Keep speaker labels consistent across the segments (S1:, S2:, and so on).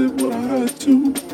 S1: did what I had to.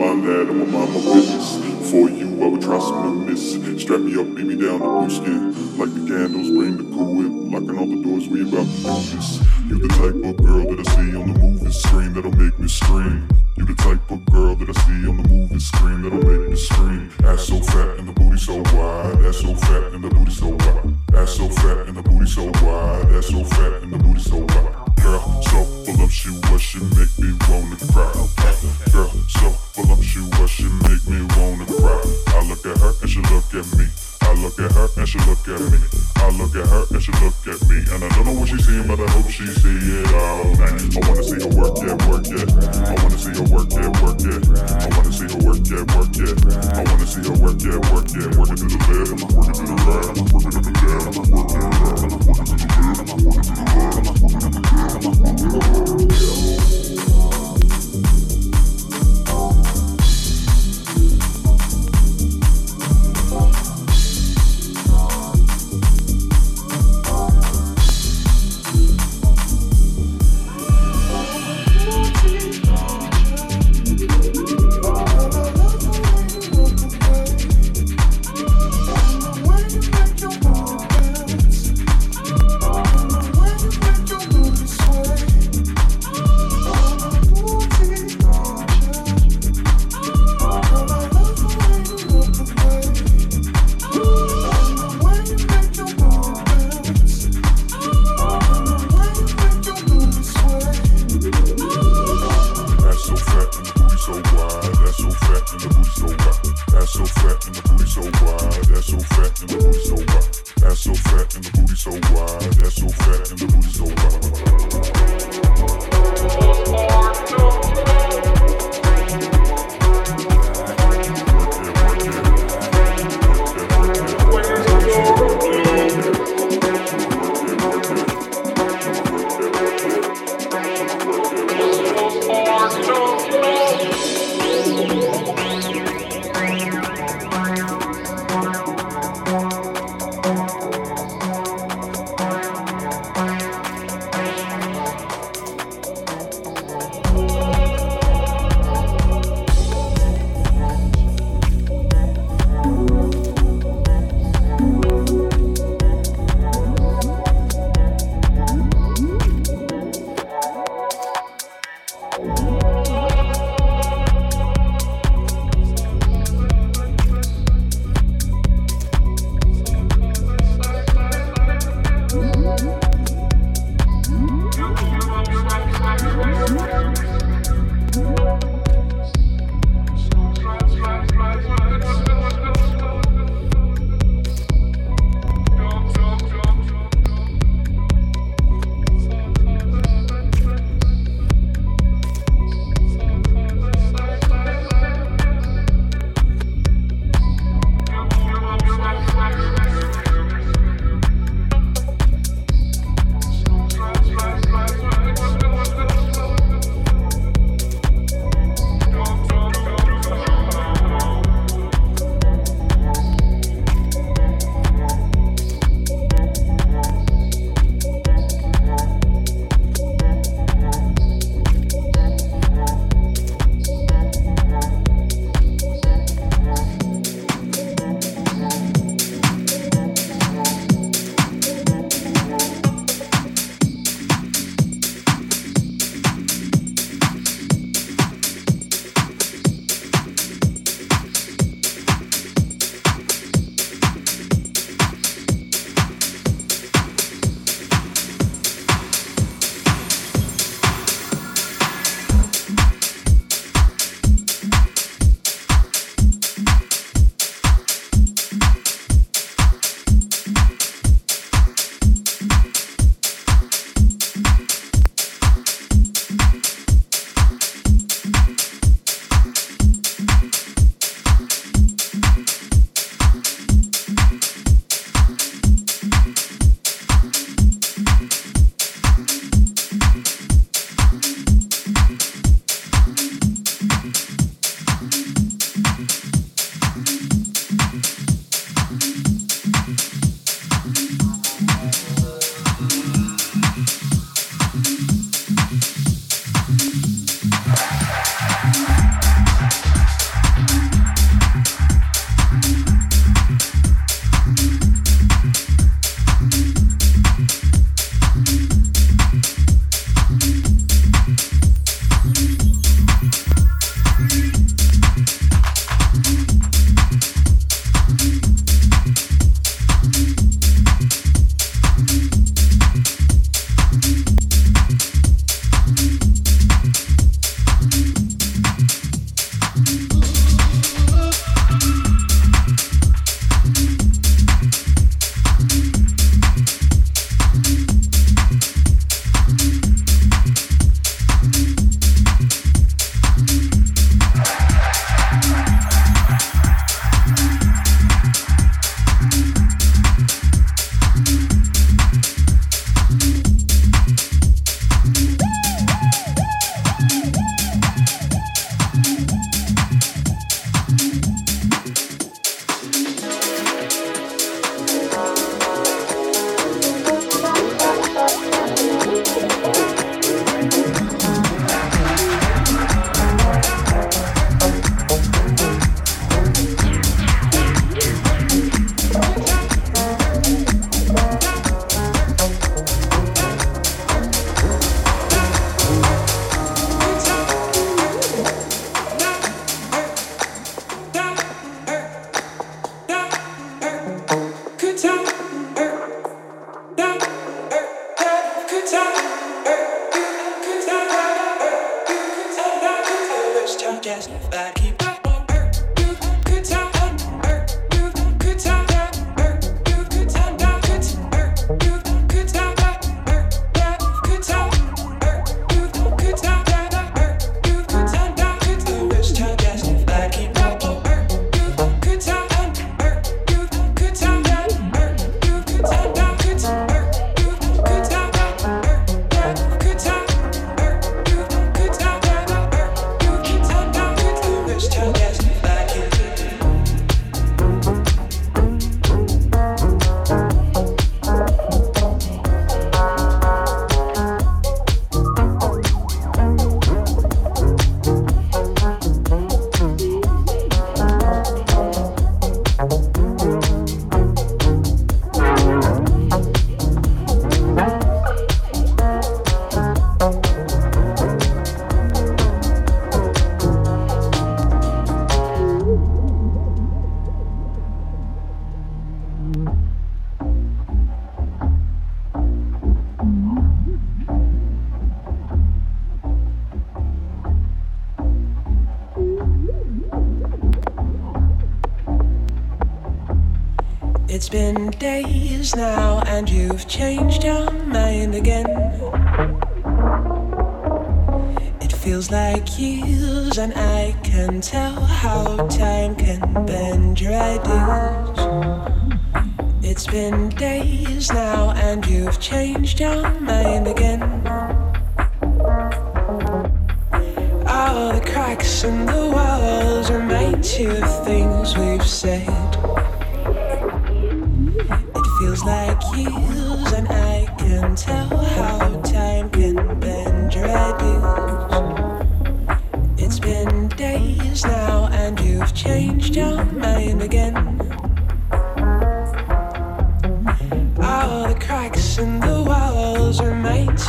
S1: My dad I'm a mama
S2: witness. For you, I would try some miss. Strap me up, beat me down, to blue skin. Like the candles, bring the cool whip. Locking all the doors, we about to do this.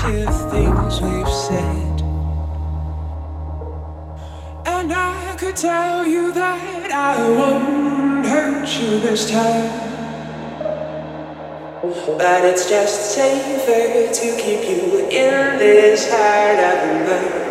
S2: Of
S3: things we've said. And I could tell you that I won't hurt you this time. But it's just safer to keep you in this heart of mine.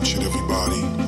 S4: wasn't like.